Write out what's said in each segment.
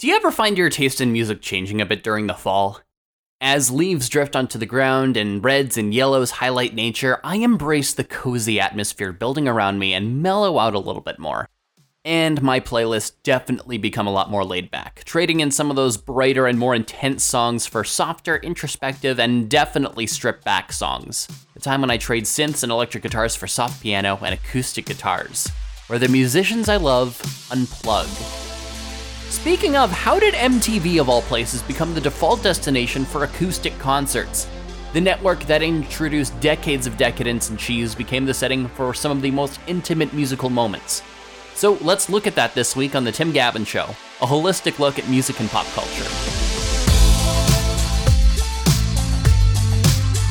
Do you ever find your taste in music changing a bit during the fall? As leaves drift onto the ground and reds and yellows highlight nature, I embrace the cozy atmosphere building around me and mellow out a little bit more. And my playlists definitely become a lot more laid back, trading in some of those brighter and more intense songs for softer, introspective, and definitely stripped back songs. The time when I trade synths and electric guitars for soft piano and acoustic guitars, where the musicians I love unplug Speaking of, how did MTV of all places become the default destination for acoustic concerts? The network that introduced decades of decadence and cheese became the setting for some of the most intimate musical moments. So let's look at that this week on The Tim Gavin Show, a holistic look at music and pop culture.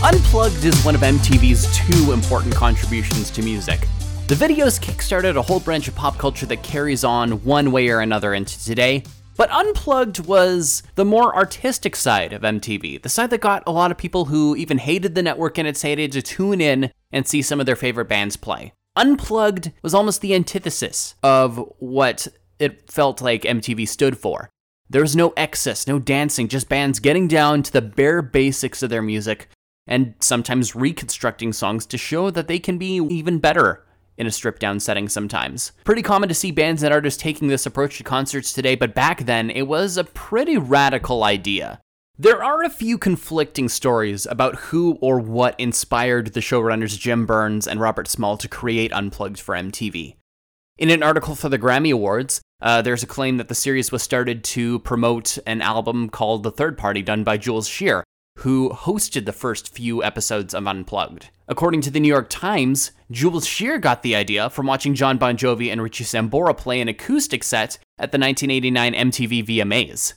Unplugged is one of MTV's two important contributions to music. The videos kickstarted a whole branch of pop culture that carries on one way or another into today. But Unplugged was the more artistic side of MTV, the side that got a lot of people who even hated the network in its heyday to tune in and see some of their favorite bands play. Unplugged was almost the antithesis of what it felt like MTV stood for. There was no excess, no dancing, just bands getting down to the bare basics of their music and sometimes reconstructing songs to show that they can be even better in a stripped down setting sometimes. Pretty common to see bands and artists taking this approach to concerts today, but back then it was a pretty radical idea. There are a few conflicting stories about who or what inspired the showrunners Jim Burns and Robert Small to create Unplugged for MTV. In an article for the Grammy Awards, uh, there's a claim that the series was started to promote an album called The Third Party done by Jules Shear, who hosted the first few episodes of Unplugged. According to the New York Times, Jules Shear got the idea from watching Jon Bon Jovi and Richie Sambora play an acoustic set at the 1989 MTV VMAs.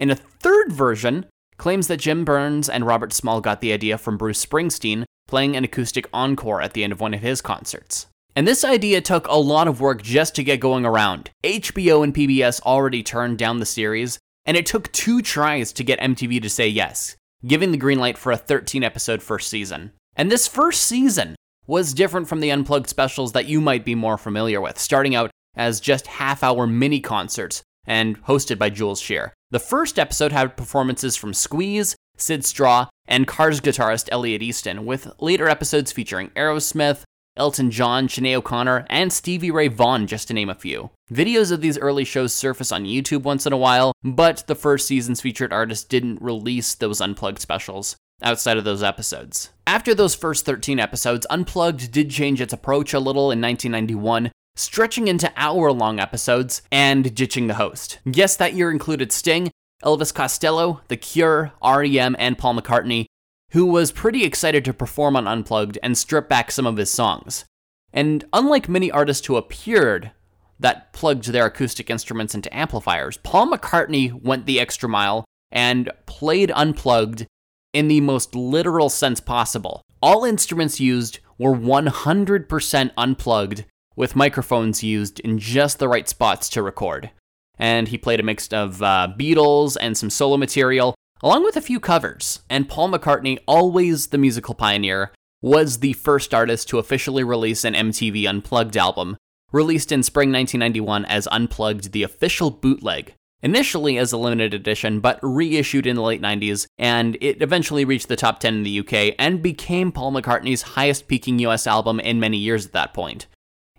In a third version, claims that Jim Burns and Robert Small got the idea from Bruce Springsteen playing an acoustic encore at the end of one of his concerts. And this idea took a lot of work just to get going around. HBO and PBS already turned down the series, and it took two tries to get MTV to say yes giving the green light for a 13 episode first season. And this first season was different from the unplugged specials that you might be more familiar with, starting out as just half hour mini concerts and hosted by Jules Shear. The first episode had performances from Squeeze, Syd Straw, and Cars guitarist Elliot Easton, with later episodes featuring Aerosmith, Elton John, Sinead O'Connor, and Stevie Ray Vaughan, just to name a few. Videos of these early shows surface on YouTube once in a while, but the first season's featured artists didn't release those unplugged specials outside of those episodes. After those first 13 episodes, Unplugged did change its approach a little in 1991, stretching into hour long episodes and ditching the host. Yes, that year included Sting, Elvis Costello, The Cure, REM, and Paul McCartney, who was pretty excited to perform on Unplugged and strip back some of his songs. And unlike many artists who appeared that plugged their acoustic instruments into amplifiers, Paul McCartney went the extra mile and played Unplugged in the most literal sense possible. All instruments used were 100% unplugged, with microphones used in just the right spots to record. And he played a mix of uh, Beatles and some solo material, along with a few covers. And Paul McCartney, always the musical pioneer, was the first artist to officially release an MTV Unplugged album, released in spring 1991 as Unplugged the official bootleg. Initially as a limited edition, but reissued in the late 90s, and it eventually reached the top 10 in the UK and became Paul McCartney's highest peaking US album in many years at that point,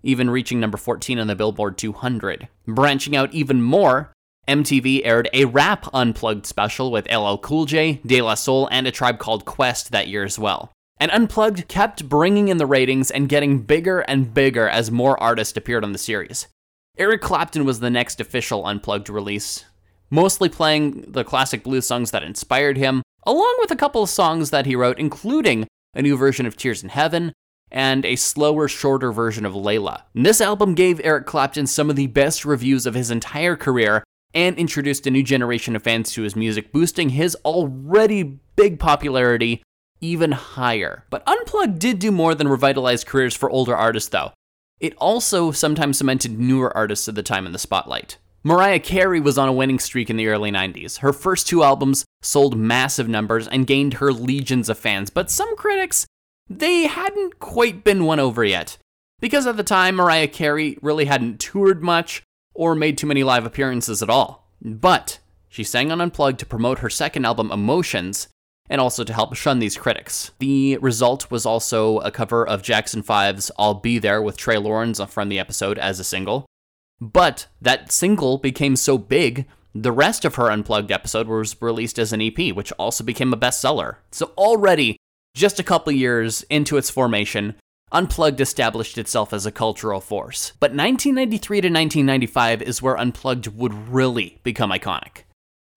even reaching number 14 on the Billboard 200. Branching out even more, MTV aired a rap unplugged special with LL Cool J, De La Soul, and a tribe called Quest that year as well. And Unplugged kept bringing in the ratings and getting bigger and bigger as more artists appeared on the series. Eric Clapton was the next official Unplugged release, mostly playing the classic blues songs that inspired him, along with a couple of songs that he wrote, including a new version of Tears in Heaven and a slower, shorter version of Layla. And this album gave Eric Clapton some of the best reviews of his entire career and introduced a new generation of fans to his music, boosting his already big popularity even higher. But Unplugged did do more than revitalize careers for older artists, though. It also sometimes cemented newer artists at the time in the spotlight. Mariah Carey was on a winning streak in the early 90s. Her first two albums sold massive numbers and gained her legions of fans, but some critics, they hadn't quite been won over yet. Because at the time, Mariah Carey really hadn't toured much or made too many live appearances at all. But she sang on Unplugged to promote her second album, Emotions, and also to help shun these critics. The result was also a cover of Jackson 5's I'll Be There with Trey Lorenz from the episode as a single. But that single became so big, the rest of her Unplugged episode was released as an EP, which also became a bestseller. So already, just a couple years into its formation, Unplugged established itself as a cultural force. But 1993 to 1995 is where Unplugged would really become iconic.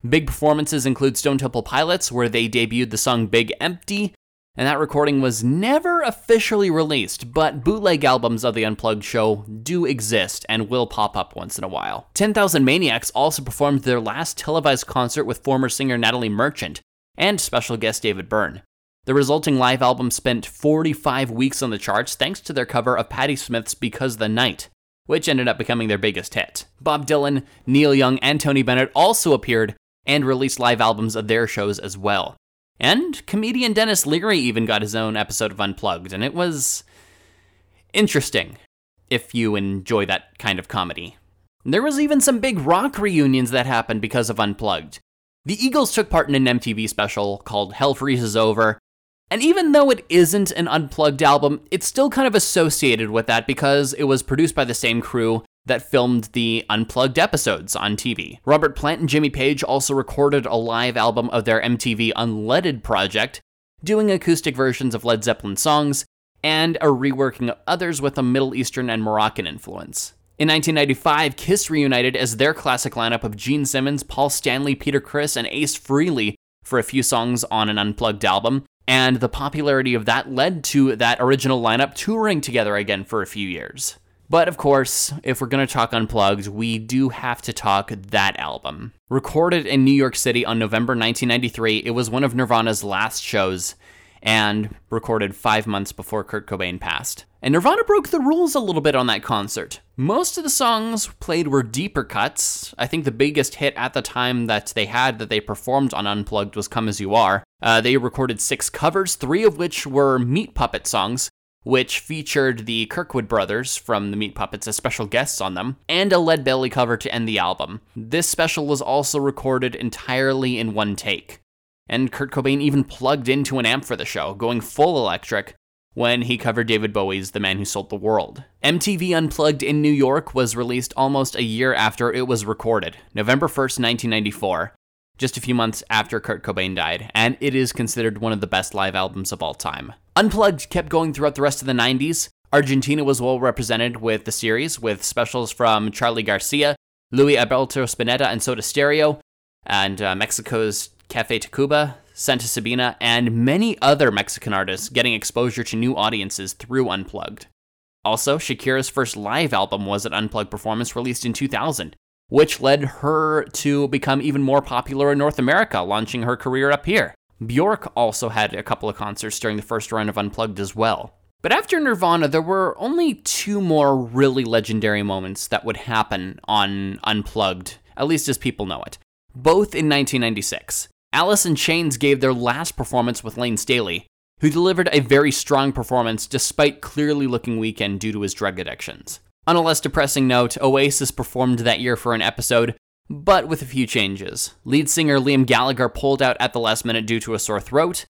Big performances include Stone Temple Pilots, where they debuted the song Big Empty, and that recording was never officially released, but bootleg albums of the Unplugged show do exist and will pop up once in a while. 10,000 Maniacs also performed their last televised concert with former singer Natalie Merchant and special guest David Byrne. The resulting live album spent 45 weeks on the charts thanks to their cover of Patti Smith's Because the Night, which ended up becoming their biggest hit. Bob Dylan, Neil Young, and Tony Bennett also appeared and released live albums of their shows as well. And comedian Denis Leary even got his own episode of Unplugged, and it was interesting if you enjoy that kind of comedy. There was even some big rock reunions that happened because of Unplugged. The Eagles took part in an MTV special called Hell Freezes Over, and even though it isn't an Unplugged album, it's still kind of associated with that because it was produced by the same crew that filmed the unplugged episodes on TV. Robert Plant and Jimmy Page also recorded a live album of their MTV Unledded project, doing acoustic versions of Led Zeppelin songs and a reworking of others with a Middle Eastern and Moroccan influence. In 1995, Kiss reunited as their classic lineup of Gene Simmons, Paul Stanley, Peter Criss, and Ace Frehley for a few songs on an unplugged album, and the popularity of that led to that original lineup touring together again for a few years. But of course, if we're going to talk Unplugged, we do have to talk that album. Recorded in New York City on November 1993, it was one of Nirvana's last shows and recorded five months before Kurt Cobain passed. And Nirvana broke the rules a little bit on that concert. Most of the songs played were deeper cuts. I think the biggest hit at the time that they had that they performed on Unplugged was Come As You Are. Uh, they recorded six covers, three of which were Meat Puppet songs, which featured the Kirkwood brothers from the Meat Puppets as special guests on them, and a Lead Belly cover to end the album. This special was also recorded entirely in one take. And Kurt Cobain even plugged into an amp for the show, going full electric, when he covered David Bowie's The Man Who Sold the World. MTV Unplugged in New York was released almost a year after it was recorded, November 1st, 1994, just a few months after Kurt Cobain died, and it is considered one of the best live albums of all time. Unplugged kept going throughout the rest of the 90s. Argentina was well represented with the series, with specials from Charly Garcia, Luis Alberto Spinetta, and Soda Stereo, and uh, Mexico's Cafe Tacuba, Santa Sabina, and many other Mexican artists getting exposure to new audiences through Unplugged. Also, Shakira's first live album was an Unplugged performance released in 2000, which led her to become even more popular in North America, launching her career up here. Bjork also had a couple of concerts during the first run of Unplugged as well. But after Nirvana, there were only two more really legendary moments that would happen on Unplugged, at least as people know it, both in 1996. Alice in Chains gave their last performance with Layne Staley, who delivered a very strong performance despite clearly looking weakened due to his drug addictions. On a less depressing note, Oasis performed that year for an episode, but with a few changes. Lead singer Liam Gallagher pulled out at the last minute due to a sore throat,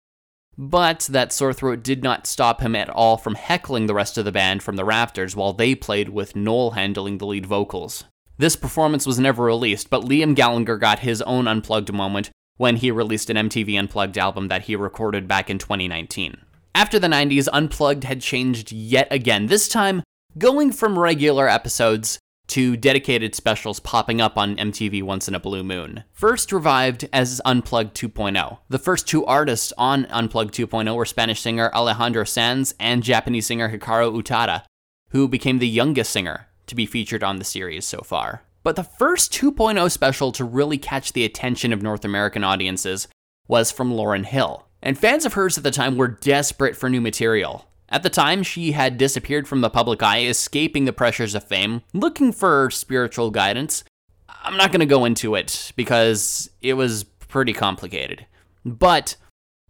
but that sore throat did not stop him at all from heckling the rest of the band from the rafters while they played with Noel handling the lead vocals. This performance was never released, but Liam Gallagher got his own unplugged moment when he released an MTV Unplugged album that he recorded back in 2019. After the 90s, Unplugged had changed yet again, this time going from regular episodes to dedicated specials popping up on MTV once in a blue moon. First revived as Unplugged 2.0. The first two artists on Unplugged 2.0 were Spanish singer Alejandro Sanz and Japanese singer Hikaru Utada, who became the youngest singer to be featured on the series so far. But the first 2.0 special to really catch the attention of North American audiences was from Lauryn Hill. And fans of hers at the time were desperate for new material. At the time, she had disappeared from the public eye, escaping the pressures of fame, looking for spiritual guidance. I'm not going to go into it because it was pretty complicated. But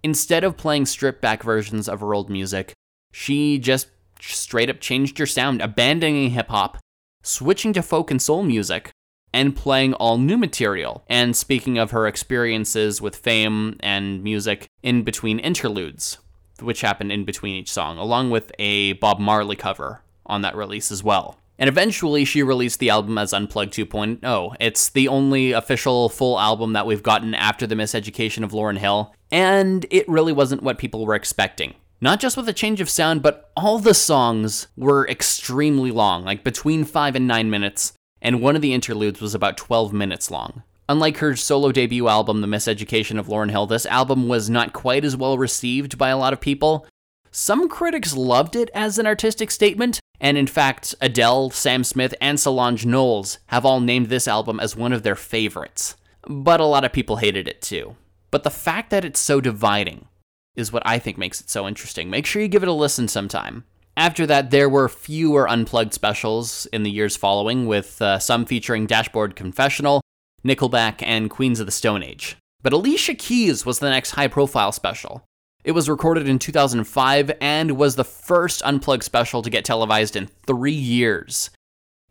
instead of playing stripped back versions of her old music, she just straight up changed her sound, abandoning hip hop, switching to folk and soul music, and playing all new material, and speaking of her experiences with fame and music in between interludes, which happened in between each song, along with a Bob Marley cover on that release as well. And eventually, she released the album as Unplugged 2.0. It's the only official full album that we've gotten after the miseducation of Lauryn Hill, and it really wasn't what people were expecting. Not just with a change of sound, but all the songs were extremely long, like between 5 and 9 minutes, and one of the interludes was about 12 minutes long. Unlike her solo debut album, The Miseducation of Lauryn Hill, this album was not quite as well received by a lot of people. Some critics loved it as an artistic statement, and in fact, Adele, Sam Smith, and Solange Knowles have all named this album as one of their favorites. But a lot of people hated it too. But the fact that it's so dividing is what I think makes it so interesting. Make sure you give it a listen sometime. After that, there were fewer unplugged specials in the years following, with uh, some featuring Dashboard Confessional, Nickelback, and Queens of the Stone Age. But Alicia Keys was the next high profile special. It was recorded in 2005 and was the first Unplugged special to get televised in three years.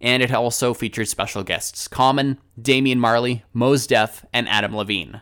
And it also featured special guests Common, Damian Marley, Mos Def, and Adam Levine.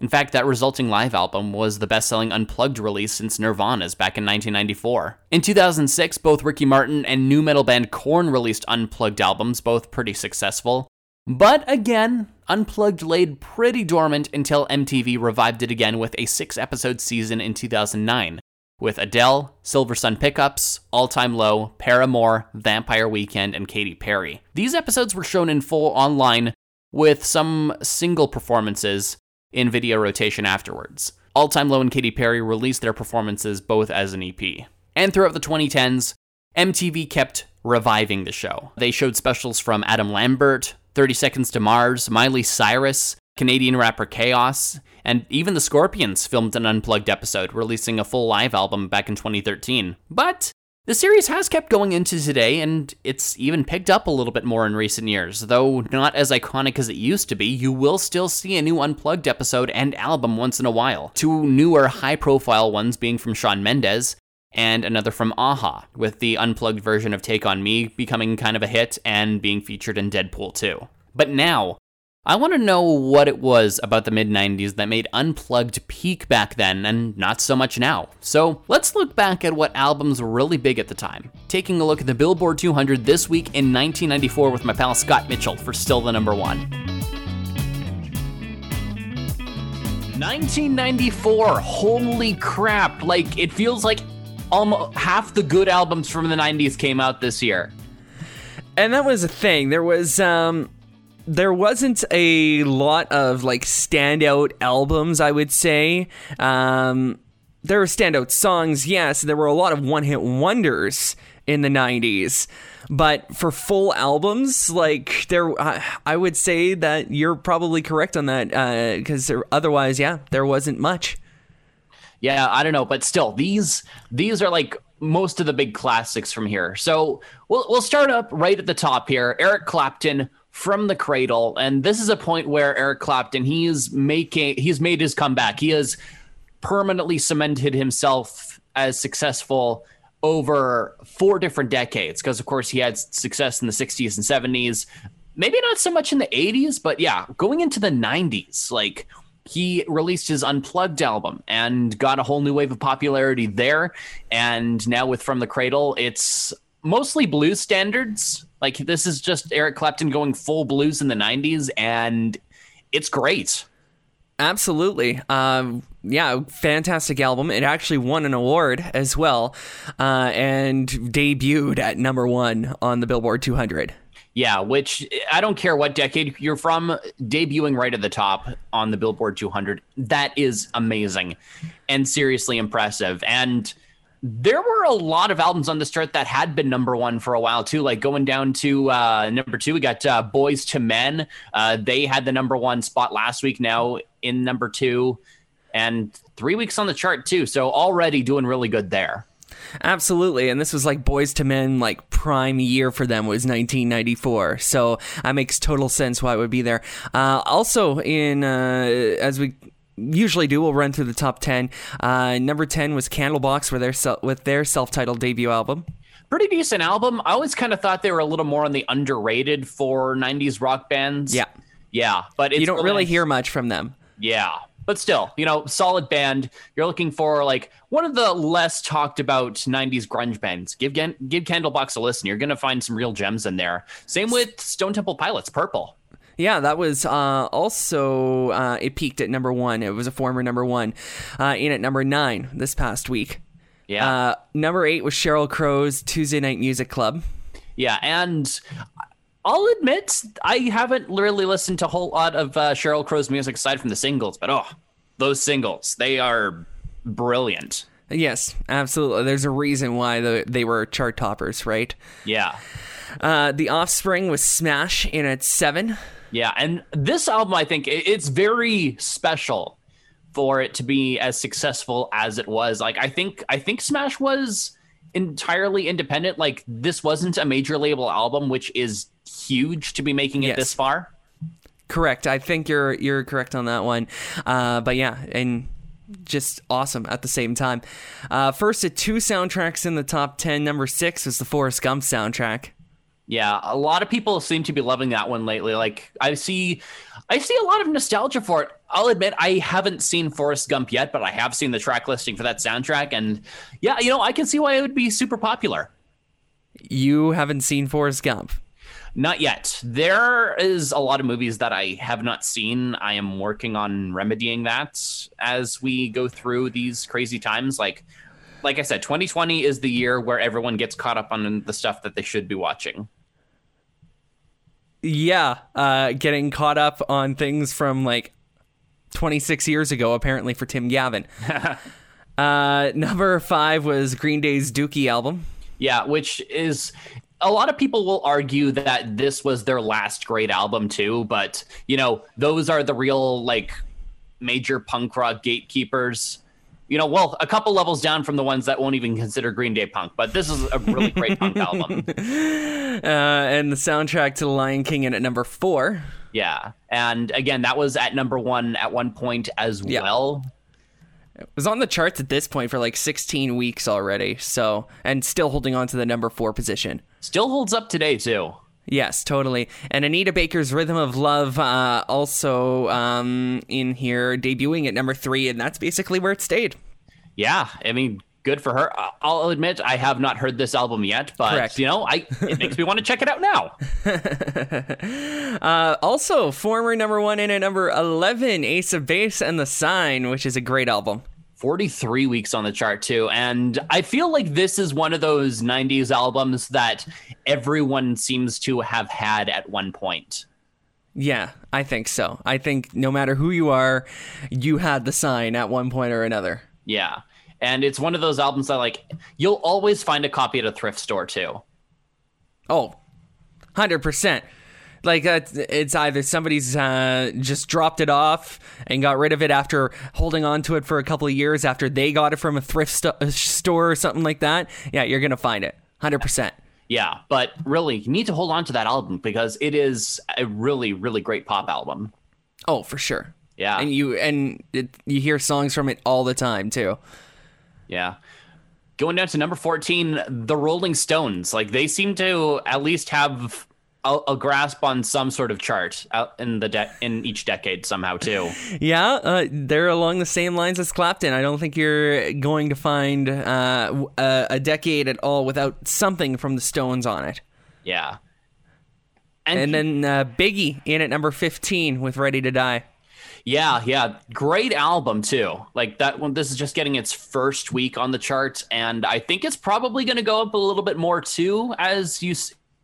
In fact, that resulting live album was the best selling Unplugged release since Nirvana's back in 1994. In 2006, both Ricky Martin and nu metal band Korn released Unplugged albums, both pretty successful. But again, Unplugged laid pretty dormant until MTV revived it again with a six episode season in 2009, with Adele, Silver Sun Pickups, All Time Low, Paramore, Vampire Weekend, and Katy Perry. These episodes were shown in full online with some single performances in video rotation afterwards. All Time Low and Katy Perry released their performances both as an EP. And throughout the 2010s, MTV kept reviving the show. They showed specials from Adam Lambert, 30 Seconds to Mars, Miley Cyrus, Canadian rapper Chaos, and even the Scorpions filmed an unplugged episode, releasing a full live album back in 2013. But the series has kept going into today, and it's even picked up a little bit more in recent years. Though not as iconic as it used to be, you will still see a new unplugged episode and album once in a while. Two newer high profile ones being from Shawn Mendes, and another from a-ha, with the unplugged version of Take On Me becoming kind of a hit and being featured in Deadpool 2. But now, I want to know what it was about the mid 90s that made Unplugged peak back then and not so much now. So let's look back at what albums were really big at the time. Taking a look at the Billboard 200 this week in 1994 with my pal Scott Mitchell for still the number one. 1994, holy crap! Like, it feels like almost half the good albums from the 90s came out this year. And that was a thing. There was um there wasn't a lot of like standout albums, I would say. Um there were standout songs, yes. There were a lot of one-hit wonders in the 90s. But for full albums, like there, I would say that you're probably correct on that uh, because uh, otherwise, yeah, there wasn't much. Yeah, I don't know, but still, these these are like most of the big classics from here. So we'll we'll start up right at the top here. Eric Clapton from the cradle, and this is a point where Eric Clapton he is making he's made his comeback. He has permanently cemented himself as successful over four different decades because of course he had success in the 60s and 70s maybe not so much in the 80s but yeah going into the 90s like he released his unplugged album and got a whole new wave of popularity there. And now with from the cradle it's mostly blues standards like this is just eric clapton going full blues in the 90s and it's great Absolutely. Um, yeah, fantastic album. It actually won an award as well uh, and debuted at number one on the Billboard 200. Yeah, which I don't care what decade you're from, debuting right at the top on the Billboard 200, that is amazing and seriously impressive. And there were a lot of albums on this chart that had been number one for a while too. Like going down to uh, number two, we got uh, Boyz II Men. Uh, they had the number one spot last week. Now in number two, and three weeks on the chart too. So already doing really good there. Absolutely, and this was like Boyz II Men, like prime year for them was 1994. So that makes total sense why it would be there. Uh, also, in uh, as we usually do, we'll run through the top 10. Uh, number 10 was Candlebox with their, with their self titled debut album. pretty decent album. I always kind of thought they were a little more on the underrated for 90s rock bands. Yeah. Yeah, but it's you don't really hear much from them. Yeah. But still, you know, solid band. You're looking for like one of the less talked about 90s grunge bands. Give give Candlebox a listen. You're going to find some real gems in there. Same with Stone Temple Pilots, Purple. Yeah, that was uh, also uh, it peaked at number one. It was a former number one, uh, in at number nine this past week. Yeah. Uh, number eight was Sheryl Crow's Tuesday Night Music Club. Yeah, and I'll admit I haven't really listened to a whole lot of uh, Sheryl Crow's music aside from the singles, but oh, those singles they are brilliant. Yes, absolutely. There's a reason why the, they were chart toppers, right? Yeah. Uh, the Offspring was Smash in at seven. Yeah, and this album, I think it's very special for it to be as successful as it was. Like, I think, I think Smash was entirely independent. Like, this wasn't a major label album, which is huge to be making it Yes. this far. Correct. I think you're you're correct on that one. Uh, but yeah, and just awesome at the same time. Uh, first at two soundtracks in the top ten. Number six was the Forrest Gump soundtrack. Yeah, a lot of people seem to be loving that one lately. Like I see I see a lot of nostalgia for it. I'll admit I haven't seen Forrest Gump yet, but I have seen the track listing for that soundtrack and yeah, you know, I can see why it would be super popular. You haven't seen Forrest Gump. Not yet. There is a lot of movies that I have not seen. I am working on remedying that as we go through these crazy times like like I said, 2020 is the year where everyone gets caught up on the stuff that they should be watching. Yeah, uh, getting caught up on things from like 26 years ago, apparently for Tim Gavin. uh, number five was Green Day's Dookie album. Yeah, which is a lot of people will argue that this was their last great album too, but you know, those are the real like major punk rock gatekeepers. You know, well, a couple levels down from the ones that won't even consider Green Day punk, but this is a really great punk album. Uh, and the soundtrack to The Lion King in at number four. Yeah. And again, that was at number 1 at one point as Yeah. well. It was on the charts at this point for like 16 weeks already. So, and still holding on to the number four position. Still holds up today too. Yes, totally. And Anita Baker's Rhythm of Love uh, also um, in here, debuting at number three, and that's basically where it stayed. Yeah, I mean, good for her. I'll admit I have not heard this album yet, but Correct. you know, I it makes me want to check it out now. Uh, also, former number one and a number 11, Ace of Base and The Sign, which is a great album. 43 weeks on the chart too and i feel like this is one of those 90s albums that everyone seems to have had at one point Yeah, I think so. I think no matter who you are, you had The Sign at one point or another. Yeah and it's one of those albums that like you'll always find a copy at a thrift store too Oh, 100%. Like uh, it's either somebody's uh, just dropped it off and got rid of it after holding on to it for a couple of years after they got it from a thrift uh, store or something like that. Yeah, you're gonna find it, hundred percent. yeah but really you need to hold on to that album because it is a really really great pop album Oh, for sure. Yeah. and you and it, you hear songs from it all the time too. yeah going down to number 14 the rolling stones like they seem to at least have a, a grasp on some sort of chart out in the de- in each decade somehow too Yeah, uh, they're along the same lines as Clapton. I don't think you're going to find uh, a, a decade at all without something from the Stones on it. Yeah. And then uh, Biggie in at number 15 with Ready to Die. Yeah, yeah, great album too. Like that one this is just getting its first week on the charts, and I think it's probably going to go up a little bit more too as you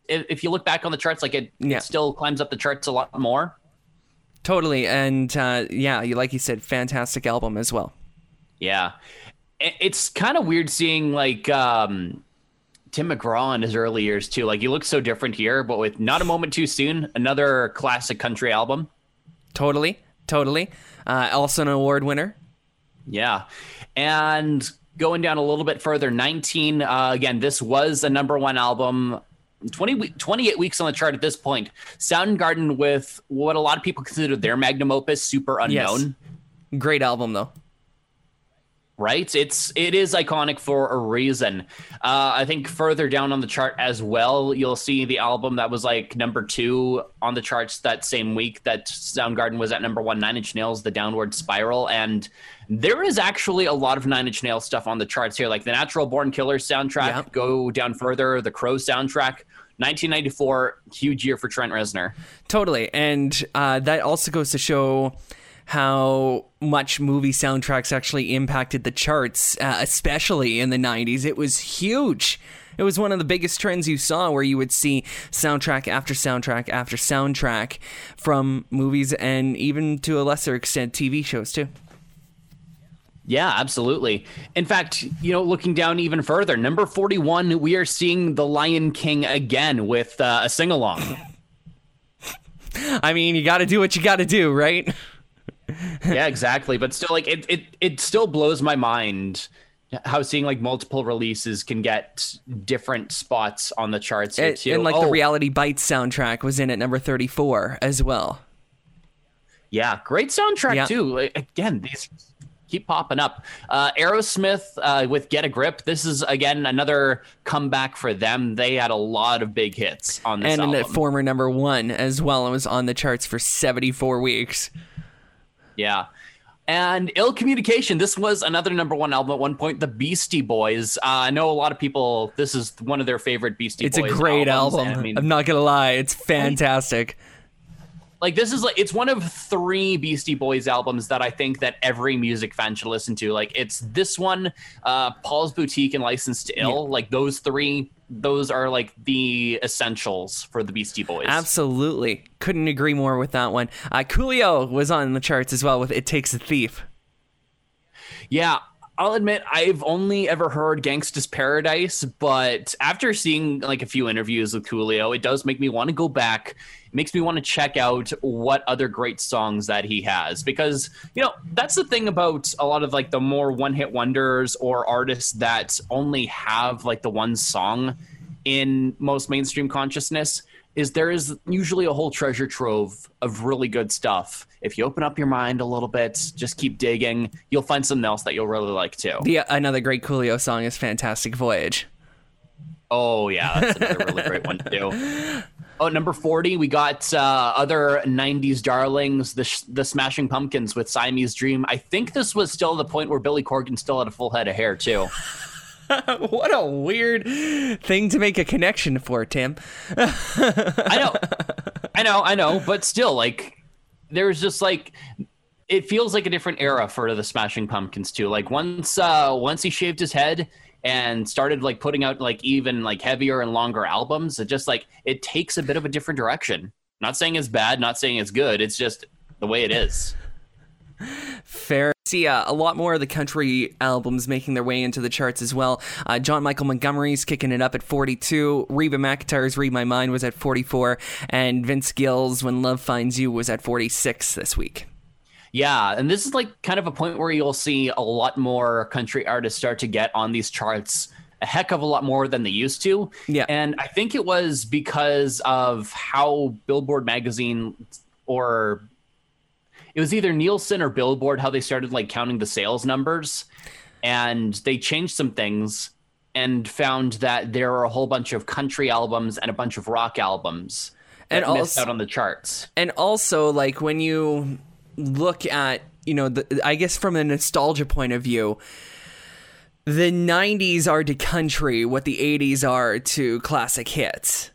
if, you look back on the charts like it, Yeah. it still climbs up the charts a lot more. Totally. And uh, yeah, you like you said, fantastic album as well. Yeah. It's kind of weird seeing like um Tim McGraw in his early years too. Like he looks so different here, but with Not a Moment Too Soon, another classic country album. Totally. Totally. Uh, also an award winner. Yeah. And going down a little bit further, 19, uh, again, this was a number one album. 20, 28 weeks on the chart at this point. Soundgarden with what a lot of people consider their magnum opus, Super Yes. Unknown. Great album, though. Right? It's it is iconic for a reason. Uh, I think further down on the chart as well, you'll see the album that was like number two on the charts that same week that Soundgarden was at number one, Nine Inch Nails, The Downward Spiral, and there is actually a lot of Nine Inch Nails stuff on the charts here, like the Natural Born Killers soundtrack. Yeah. Go down further, the Crow soundtrack. 1994, huge year for Trent Reznor. Totally. And uh, that also goes to show how much movie soundtracks actually impacted the charts, uh, especially in the 90s. It was huge. It was one of the biggest trends you saw where you would see soundtrack after soundtrack after soundtrack from movies and even to a lesser extent TV shows too. Yeah, absolutely. In fact, you know, looking down even further, number 41, we are seeing The Lion King again with uh, a sing along. I mean, you got to do what you got to do, right? Yeah, exactly. But still, like, it, it, it still blows my mind how seeing like multiple releases can get different spots on the charts here And, too. and like Oh, the Reality Bites soundtrack was in at number 34 as well. Yeah, great soundtrack Yeah. too. Like, Again, these keep popping up. Uh, Aerosmith uh, with "Get a Grip." This is again another comeback for them. They had a lot of big hits on this and album. a former number one as well and was on the charts for 74 weeks. Yeah. And Ill Communication. This was another number one album at one point. The Beastie Boys. Uh, I know a lot of people. This is one of their favorite Beastie It's Boys. It's a great albums, album. I mean, I'm not gonna lie, it's fantastic. Like this is like it's one of three Beastie Boys albums that I think that every music fan should listen to. Like it's this one, uh, Paul's Boutique, and License to Ill. Like those three, those are like the essentials for the Beastie Boys. Absolutely, couldn't agree more with that one. Uh, Coolio was on the charts as well with "It Takes a Thief." Yeah, I'll admit I've only ever heard Gangsta's Paradise, but after seeing like a few interviews with Coolio, it does make me want to go back. It makes me want to check out what other great songs that he has because you know that's the thing about a lot of like the more one-hit wonders or artists that only have like the one song in most mainstream consciousness is there is usually a whole treasure trove of really good stuff. If you open up your mind a little bit, just keep digging, you'll find something else that you'll really like too. The another great Coolio song is "Fantastic Voyage." Oh yeah, that's another really great one too. Oh, number forty, we got uh, other '90s darlings, the Sh- the Smashing Pumpkins with Siamese Dream. I think this was still the point where Billy Corgan still had a full head of hair too. what a weird thing to make a connection for, Tim. I know, I know, I know, but still, like, there's just like, it feels like a different era for the Smashing Pumpkins too. Like once, uh, once he shaved his head and started like putting out like even like heavier and longer albums, it just like it takes a bit of a different direction. Not saying it's bad, not saying it's good. It's just the way it is. Fair. See uh, a lot more of the country albums making their way into the charts as well. Uh, John Michael Montgomery's kicking it up at 42. Reba McEntire's "Read My Mind" was at 44, and Vince Gill's "When Love Finds You" was at 46 this week. Yeah, and this is like kind of a point where you'll see a lot more country artists start to get on these charts a heck of a lot more than they used to. Yeah. And I think it was because of how Billboard magazine or it was either Nielsen or Billboard how they started like counting the sales numbers and they changed some things and found that there are a whole bunch of country albums and a bunch of rock albums And that missed out on the charts. And also, like when you look at, you know, the, I guess from a nostalgia point of view, the 90s are to country what the 80s are to classic hits.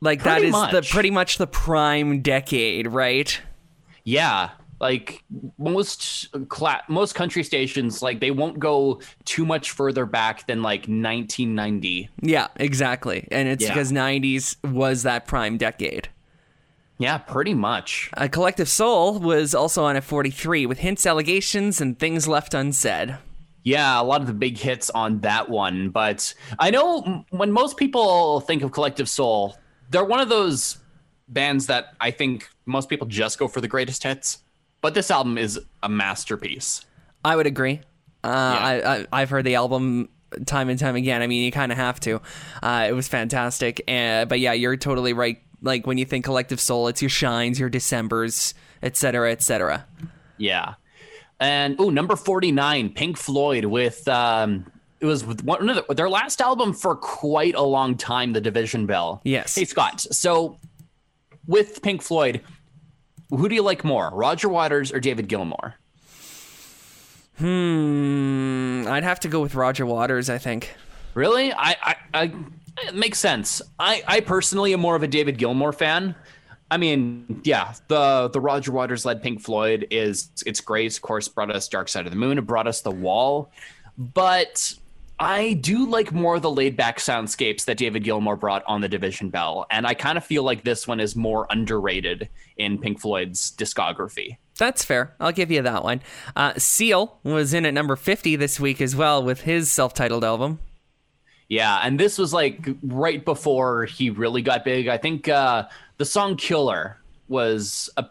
Like that Pretty is the pretty much the prime decade, right? Yeah, like most cla- most country stations, like they won't go too much further back than like 1990. Yeah, exactly. And it's Yeah. because 90s was that prime decade. Yeah, pretty much. A Collective Soul was also on at 43 with hints, allegations, and things left unsaid. Yeah, a lot of the big hits on that one, but I know m- when most people think of Collective Soul, they're one of those bands that I think most people just go for the greatest hits. But this album is a masterpiece. I would agree. Uh, I, I, I've heard the album time and time again. I mean, you kind of have to. Uh, it was fantastic. Uh, but yeah, you're totally right. Like when you think Collective Soul, it's your Shines, your Decembers, etc., etc. Yeah. And oh, number 49, Pink Floyd with um it was with one of their last album for quite a long time, The Division Bell. Yes. Hey Scott, so with Pink Floyd, who do you like more, Roger Waters or David Gilmour? Hmm, I'd have to go with Roger Waters, I think. Really? I, I, I it makes sense. I, I personally am more of a David Gilmour fan. I mean, yeah, the the Roger Waters led Pink Floyd is it's great. Of course, brought us Dark Side of the Moon. It brought us The Wall, but I do like more of the laid back soundscapes that David Gilmour brought on the Division Bell, and I kind of feel like this one is more underrated in Pink Floyd's discography. That's fair. I'll give you that one. Uh, Seal was in at number 50 this week as well with his self titled album. Yeah, and this was like right before he really got big. I think uh, the song "Killer" was a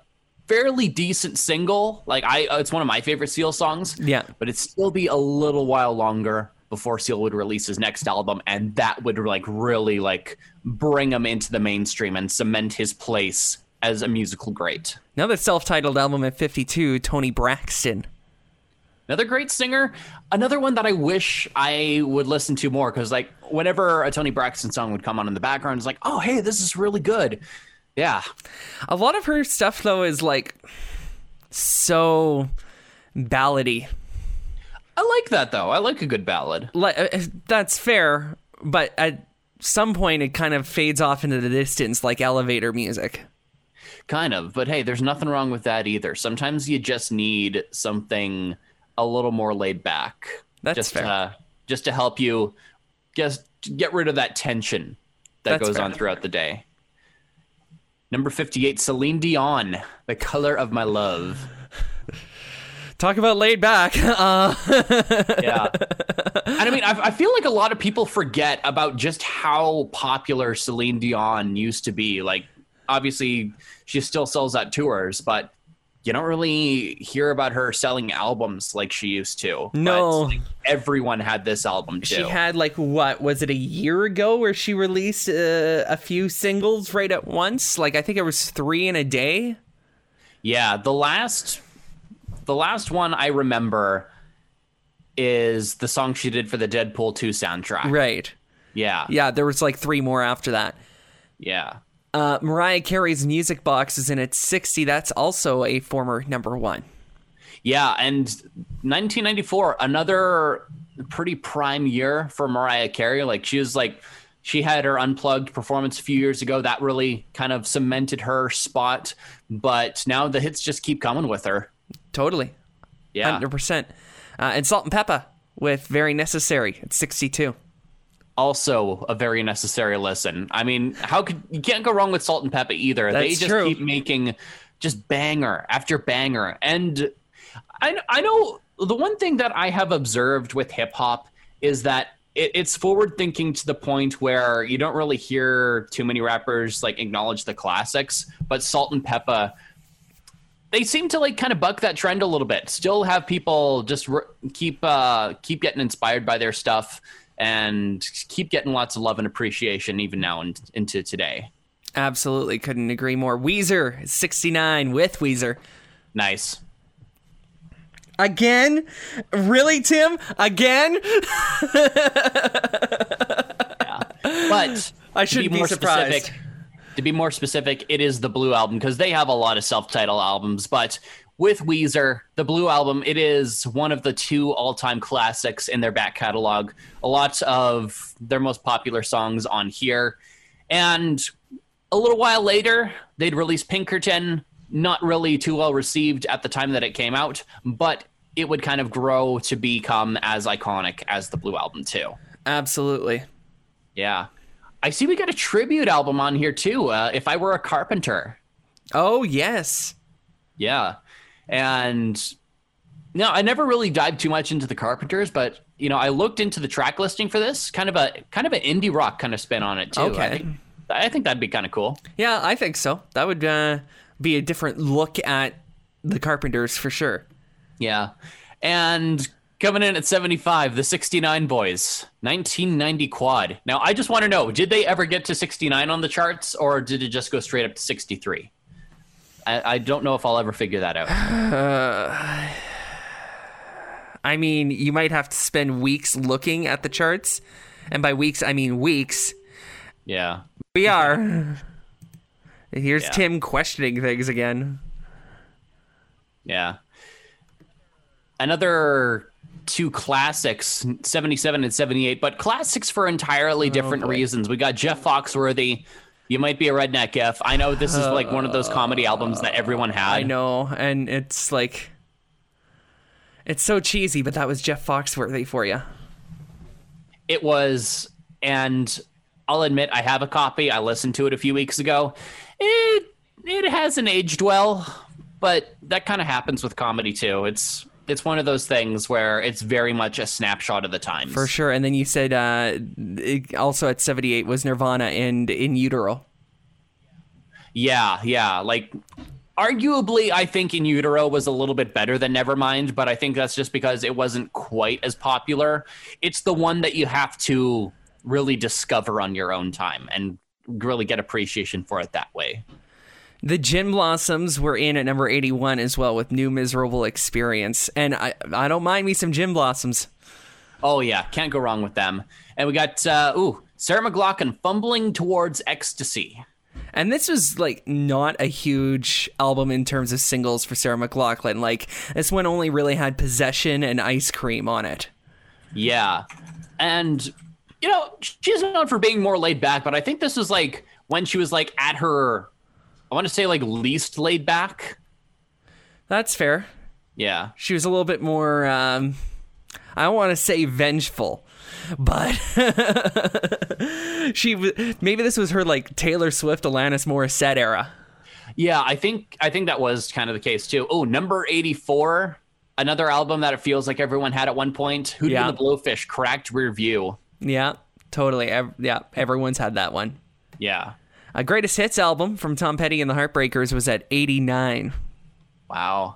fairly decent single. Like I, it's one of my favorite Seal songs. Yeah, but it'd still be a little while longer before Seal would release his next album, and that would like really like bring him into the mainstream and cement his place as a musical great. Another self-titled album at 52, Toni Braxton. Another great singer. Another one that I wish I would listen to more because, like, whenever a Toni Braxton song would come on in the background, it's like, oh, hey, this is really good. Yeah. A lot of her stuff, though, is like so ballady. I like that, though. I like a good ballad. Like, uh, that's fair, but at some point it kind of fades off into the distance like elevator music. Kind of. But hey, there's nothing wrong with that either. Sometimes you just need something a little more laid back. That's just fair. To, just to help you just get rid of that tension that That's goes fair. on throughout the day. Number 58, Celine Dion, The Color of My Love. Talk about laid back. Uh, Yeah. and I mean, I, I feel like a lot of people forget about just how popular Celine Dion used to be. Like, obviously, she still sells out tours, but you don't really hear about her selling albums like she used to. No. Like, everyone had this album too. she had like what was it a year ago where she released uh, a few singles right at once? Like I think it was three in a day. yeah, the last, the last one I remember is the song she did for the Deadpool 2 soundtrack. Right. Yeah. Yeah, there was like three more after that. Yeah. Uh, Mariah Carey's Music Box is in at 60. That's also a former number one. Yeah, and 1994, another pretty prime year for Mariah Carey. Like she was like she had her unplugged performance a few years ago that really kind of cemented her spot, but now the hits just keep coming with her. Totally. Yeah. 100%. Uh, and Salt-N-Pepa with Very Necessary at 62. Also a very necessary listen. I mean, how could you can't go wrong with Salt-N-Pepa either. they just true. keep making just banger after banger. And I I know the one thing that I have observed with hip hop is that it, it's forward thinking to the point where you don't really hear too many rappers like acknowledge the classics, but Salt-N-Pepa they seem to like kind of buck that trend a little bit. Still have people just re- keep uh, keep getting inspired by their stuff and keep getting lots of love and appreciation even now and into today. Absolutely. Couldn't agree more. Weezer 69 with Weezer. Nice. Again? Really, Tim? Again? But I shouldn't be more surprised. specific- to be more specific, it is the Blue album because they have a lot of self-titled albums, but with Weezer, the Blue album, it is one of the two all-time classics in their back catalog. A lot of their most popular songs on here. And a little while later, they'd release Pinkerton, not really too well received at the time that it came out, but it would kind of grow to become as iconic as the Blue album too. Absolutely. Yeah. I see we got a tribute album on here too. Uh, if I were a carpenter. Oh, yes. Yeah. And no, I never really dived too much into the Carpenters, but you know, I looked into the track listing for this, kind of a kind of an indie rock kind of spin on it too. I Okay. think, I think that'd be kind of cool. Yeah, I think so. That would uh, be a different look at the Carpenters for sure. Yeah. And coming in at 75, the 69 Boyz, 1990 quad. Now, I just want to know, did they ever get to 69 on the charts or did it just go straight up to 63? I, I don't know if I'll ever figure that out. I mean, you might have to spend weeks looking at the charts, and by weeks I mean weeks. Yeah. We are. Here's Yeah. Tim questioning things again. Yeah. Another two classics, 77 and 78, but classics for entirely different Oh, reasons. We got Jeff Foxworthy. You might be a redneck F. I know this is like one of those comedy albums that everyone had. I know, and it's like, it's so cheesy, but that was Jeff Foxworthy for you. It was, and I'll admit I have a copy. I listened to it a few weeks ago. It it hasn't aged well, but that kind of happens with comedy too. It's it's one of those things where it's very much a snapshot of the times. For sure. And then you said uh, also at 78 was Nirvana and In Utero. Yeah, yeah. Like, arguably, I think In Utero was a little bit better than Nevermind, but I think that's just because it wasn't quite as popular. It's the one that you have to really discover on your own time and really get appreciation for it that way. The Gin Blossoms were in at number 81 as well with New Miserable Experience. And I, I don't mind me some Gin Blossoms. Oh, yeah. Can't go wrong with them. And we got, uh, ooh, Sarah McLachlan fumbling towards ecstasy. And this was like not a huge album in terms of singles for Sarah McLachlan. Like this one only really had Possession and Ice Cream on it. Yeah. And, you know, she's known for being more laid back, but I think this was like when she was like at her, I want to say like least laid back. That's fair. Yeah. She was a little bit more um I don't want to say vengeful, but she maybe this was her like Taylor Swift, Alanis Morissette era. Yeah, I think I think that was kind of the case too. Oh, number 84, another album that it feels like everyone had at one point. Who Yeah. and the Blowfish, Cracked Rear View. Yeah, totally. Ev- yeah, everyone's had that one. Yeah. A greatest hits album from Tom Petty and the Heartbreakers was at 89. Wow.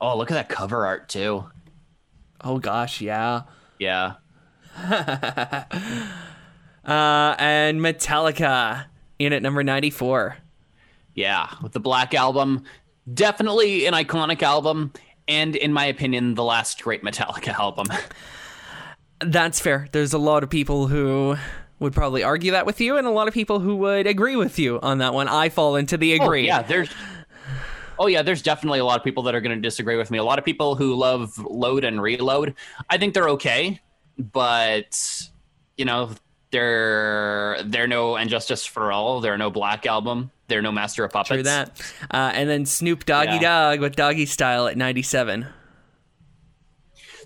Oh, look at that cover art too. Oh gosh, yeah. Yeah. Uh, and Metallica in at number 94. Yeah, with the Black Album, definitely an iconic album and in my opinion the last great Metallica album. That's fair. There's a lot of people who would probably argue that with you, and a lot of people who would agree with you on that one. I fall into the agree. Oh, yeah, there's Oh yeah, there's definitely a lot of people that are going to disagree with me. A lot of people who love load and reload. I think they're okay, but you know, they're they're no and justice for all. They're no Black Album. They're no Master of Puppets. True that. Uh, and then Snoop Doggy Yeah. Dog with Doggy Style at 97.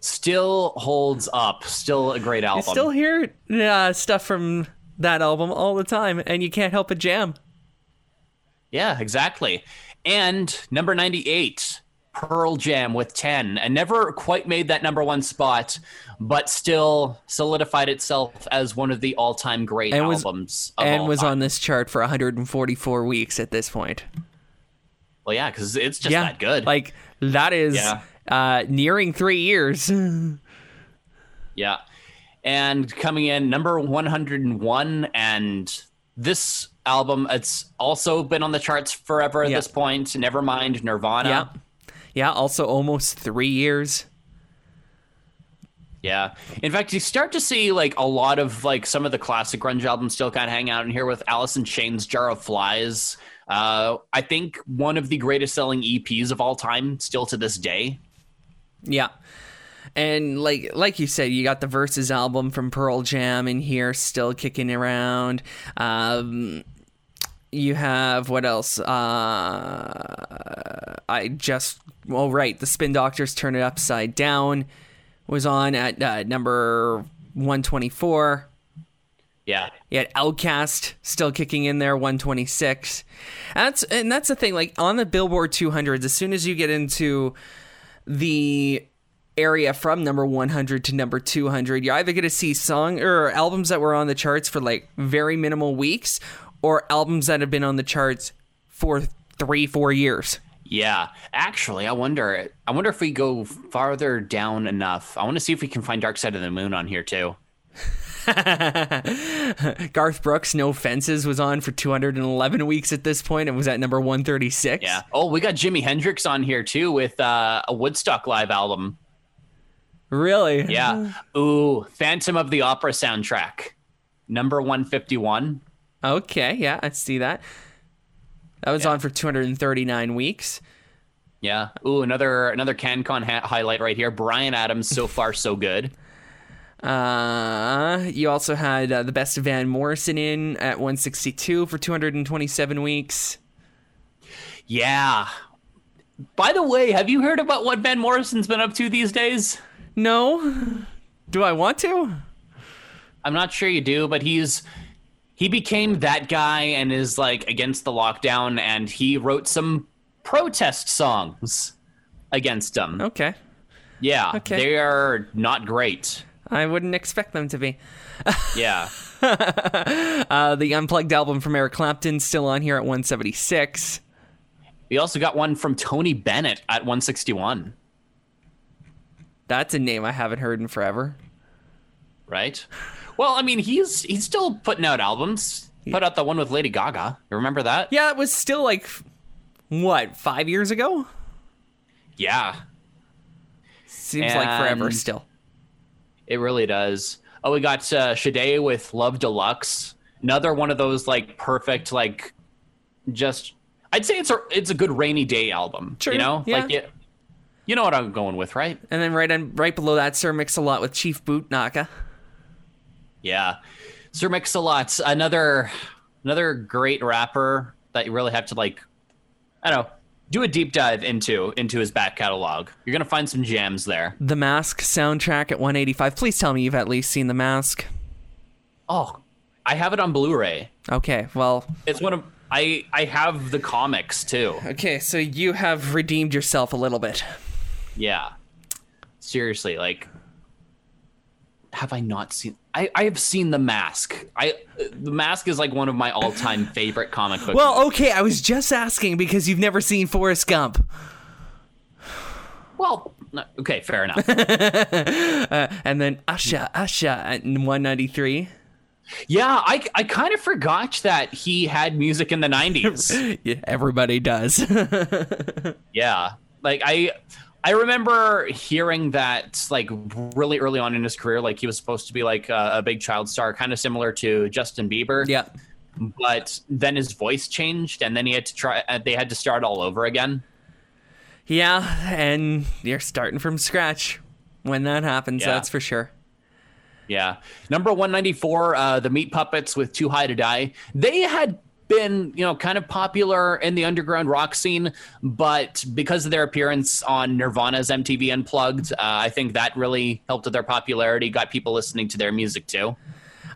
Still holds up. Still a great album. You still hear uh, stuff from that album all the time, and you can't help but jam. Yeah, exactly. And number 98, Pearl Jam with 10, and never quite made that number one spot, but still solidified itself as one of the all time great And was- albums. Of and was time. on this chart for 144 weeks at this point. Well, yeah, because it's just yeah, that good. Like that is Yeah. Uh, nearing three years. yeah. And coming in number 101, and this album, it's also been on the charts forever at this point. Never mind Nirvana. yeah, yeah. Also, almost three years. Yeah. In fact, you start to see like a lot of like some of the classic grunge albums still kind of hang out in here with Alice in Chains, Jar of Flies. Uh, I think one of the greatest selling EPs of all time, still to this day. Yeah. And like like you said, you got the Versus album from Pearl Jam in here still kicking around. Um, you have what else? Uh, I just well right, the Spin Doctors Turn It Upside Down was on at uh, number 124. Yeah. You had OutKast still kicking in there, 126. And that's and that's the thing. Like on the Billboard 200s, as soon as you get into the area from number 100 to number 200, you're either going to see song or albums that were on the charts for like very minimal weeks, or albums that have been on the charts for three, four years. Yeah. Actually, I wonder I wonder if we go farther down enough. I want to see if we can find Dark Side of the Moon on here too. Garth Brooks, No Fences, was on for 211 weeks at this point and was at number 136. Yeah. Oh, we got Jimi Hendrix on here too with uh, a Woodstock live album. Really? Yeah. Ooh, Phantom of the Opera soundtrack. Number 151. Okay, yeah, I see that. That was Yeah. on for 239 weeks. Yeah. Ooh, another another CanCon ha- highlight right here. Bryan Adams, so far so good. Uh, you also had uh, the best of Van Morrison in at 162 for 227 weeks. Yeah. By the way, have you heard about what Van Morrison's been up to these days? No? Do I want to? I'm not sure you do, but he's he became that guy and is like against the lockdown and he wrote some protest songs against them. Okay. Yeah. Okay. They are not great. I wouldn't expect them to be. Yeah. Uh, the Unplugged album from Eric Clapton still on here at 176. we also got one from Tony Bennett at 161, That's a name I haven't heard in forever. right? Well, I mean, he's he's still putting out albums. Put out the one with Lady Gaga. You remember that? Yeah, it was still like, what, five years ago? Yeah. Seems like forever still. It really does. Oh, we got uh, Sade with Love Deluxe. Another one of those like perfect like just I'd say it's a it's a good rainy day album. Sure, You know? yeah. Like it, you know what I'm going with, right? And then right on, right below that, Sir Mix-a-Lot with Chief Boot Knocka. Yeah. Sir Mix-a-Lot, another another great rapper that you really have to like I don't know, do a deep dive into into his back catalog. You're going to find some jams there. The Mask soundtrack at 185. Please tell me you've at least seen The Mask. Oh, I have it on Blu-ray. Okay, well, It's one of I I have the comics too. okay, so you have redeemed yourself a little bit. Yeah. Seriously, like have I not seen I, I have seen The Mask. I The Mask is like one of my all-time favorite comic books. Well, okay, I was just asking because you've never seen Forrest Gump. well, no- okay, fair enough. Uh, and then Usher, Usher at 193. yeah, I I kind of forgot that he had music in the 90s. Yeah, everybody does. yeah. Like I I remember hearing that like really early on in his career like he was supposed to be like a, a big child star kind of similar to Justin Bieber. yeah. But then his voice changed and then he had to try uh, they had to start all over again. Yeah, and you're starting from scratch when that happens, Yeah. that's for sure. Yeah. Number 194, uh, the Meat Puppets with Too High to Die. They had been, you know, kind of popular in the underground rock scene, but because of their appearance on Nirvana's MTV Unplugged, uh, I think that really helped with their popularity, got people listening to their music too.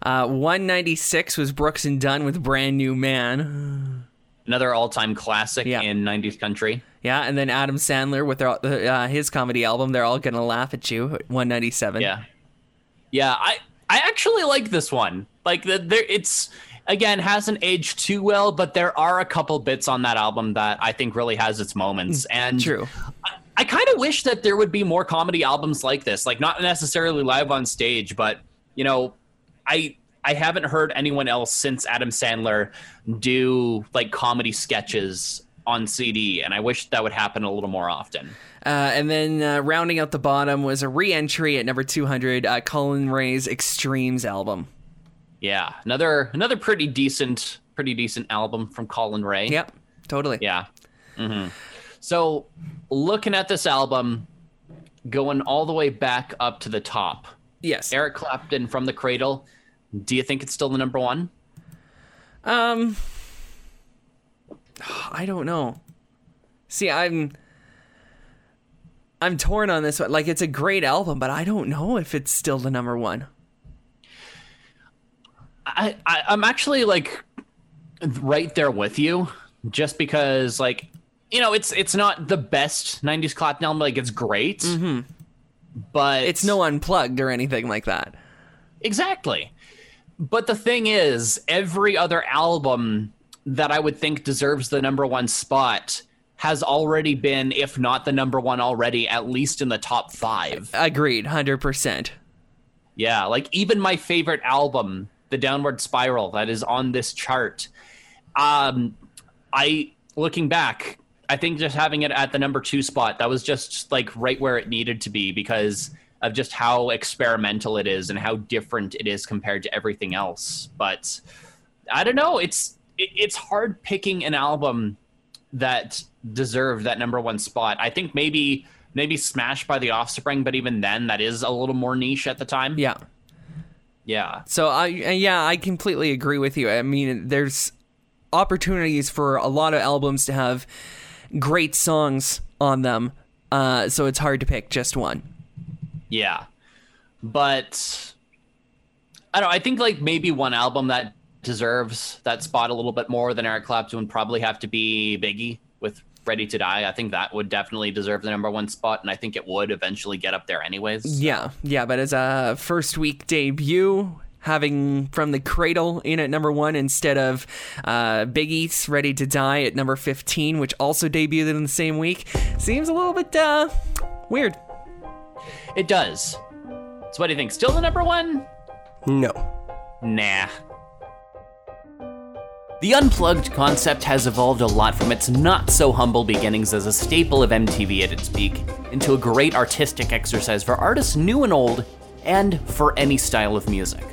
Uh, 196 was Brooks and Dunn with Brand New Man. Another all time classic Yeah. in 90s country. Yeah, and then Adam Sandler with their, uh, his comedy album, They're All Gonna Laugh at You, 197. Yeah. Yeah, I I actually like this one. Like the, there it's again hasn't aged too well, but there are a couple bits on that album that I think really has its moments. And True. I, I kind of wish that there would be more comedy albums like this, like not necessarily live on stage, but you know, I I haven't heard anyone else since Adam Sandler do like comedy sketches on CD, and I wish that would happen a little more often. Uh, and then uh, rounding out the bottom was a re entry at number 200, uh, Collin Raye's Extremes album. Yeah, another another pretty decent pretty decent album from Collin Raye. Yep, totally. Yeah. hmm So, looking at this album, going all the way back up to the top, Yes. Eric Clapton from the Cradle. Do you think it's still the number one? Um, I don't know. See, I'm I'm torn on this one. Like, it's a great album, but I don't know if it's still the number one. I, I I'm actually like right there with you, just because like you know it's it's not the best '90s Clapton album. Like it's great, mm-hmm. but It's no unplugged or anything like that. Exactly. But the thing is, every other album that I would think deserves the number one spot has already been, if not the number one already, at least in the top five. Agreed, hundred percent. Yeah, like even my favorite album, The Downward Spiral, that is on this chart. Um, I looking back, I think just having it at the number two spot, that was just like right where it needed to be because of just how experimental it is and how different it is compared to everything else. But I don't know. It's it, it's hard picking an album that deserved that number one spot. I think maybe maybe Smash by the Offspring, but even then, that is a little more niche at the time. Yeah. Yeah. So I yeah, I completely agree with you. I mean, there's opportunities for a lot of albums to have great songs on them. Uh, so it's hard to pick just one. Yeah. But I don't know, I think like maybe one album that deserves that spot a little bit more than Eric Clapton would probably have to be Biggie Ready to Die. I think that would definitely deserve the number one spot, and I think it would eventually get up there anyways. Yeah, yeah, but as a first week debut, having From the Cradle in at number one instead of uh, Biggie's Ready to Die at number 15, which also debuted in the same week, seems a little bit uh, weird. It does. So, what do you think? Still the number one? No. Nah. The unplugged concept has evolved a lot from its not so humble beginnings as a staple of MTV at its peak into a great artistic exercise for artists new and old, and for any style of music.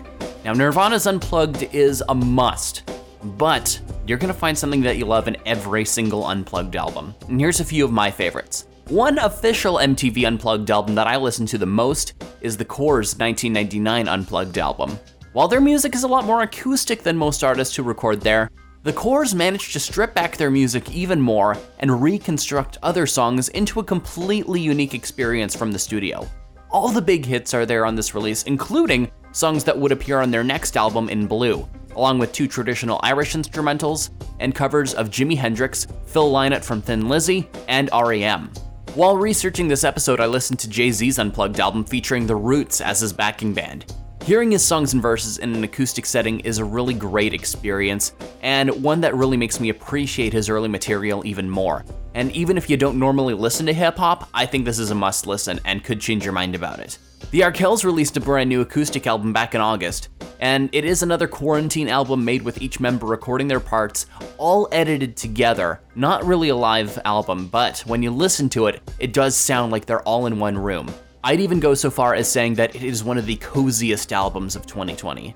Now, Nirvana's Unplugged is a must, but you're gonna find something that you love in every single Unplugged album. And here's a few of my favorites. One official MTV Unplugged album that I listen to the most is the Corrs' 1999 Unplugged album. While their music is a lot more acoustic than most artists who record there, the Corrs managed to strip back their music even more and reconstruct other songs into a completely unique experience from the studio. All the big hits are there on this release, including songs that would appear on their next album in blue, along with two traditional Irish instrumentals and covers of Jimi Hendrix, Phil Lynott from Thin Lizzy, and REM. While researching this episode, I listened to Jay Z's Unplugged album featuring The Roots as his backing band. Hearing his songs and verses in an acoustic setting is a really great experience, and one that really makes me appreciate his early material even more. And even if you don't normally listen to hip hop, I think this is a must listen and could change your mind about it. The Arkells released a brand new acoustic album back in August, and it is another quarantine album made with each member recording their parts, all edited together. Not really a live album, but when you listen to it, it does sound like they're all in one room. I'd even go so far as saying that it is one of the coziest albums of 2020.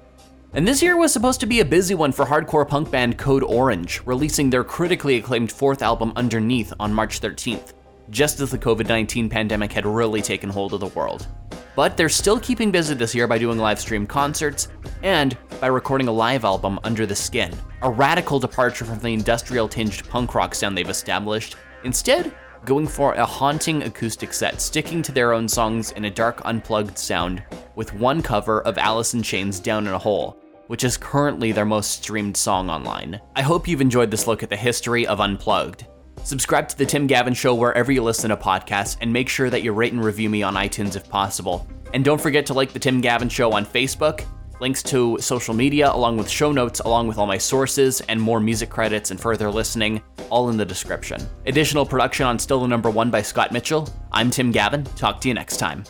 And this year was supposed to be a busy one for hardcore punk band Code Orange, releasing their critically acclaimed fourth album Underneath on March 13th, just as the COVID 19 pandemic had really taken hold of the world. But they're still keeping busy this year by doing live stream concerts and by recording a live album, Under the Skin, a radical departure from the industrial tinged punk rock sound they've established. Instead, going for a haunting acoustic set, sticking to their own songs in a dark, unplugged sound, with one cover of Alice in Chains' Down in a Hole, which is currently their most streamed song online. I hope you've enjoyed this look at the history of Unplugged. Subscribe to The Tim Gavin Show wherever you listen to podcasts, and make sure that you rate and review me on iTunes if possible. And don't forget to like The Tim Gavin Show on Facebook, links to social media, along with show notes, along with all my sources, and more music credits and further listening, all in the description. Additional production on Still the Number One by Scott Mitchell. I'm Tim Gavin. Talk to you next time.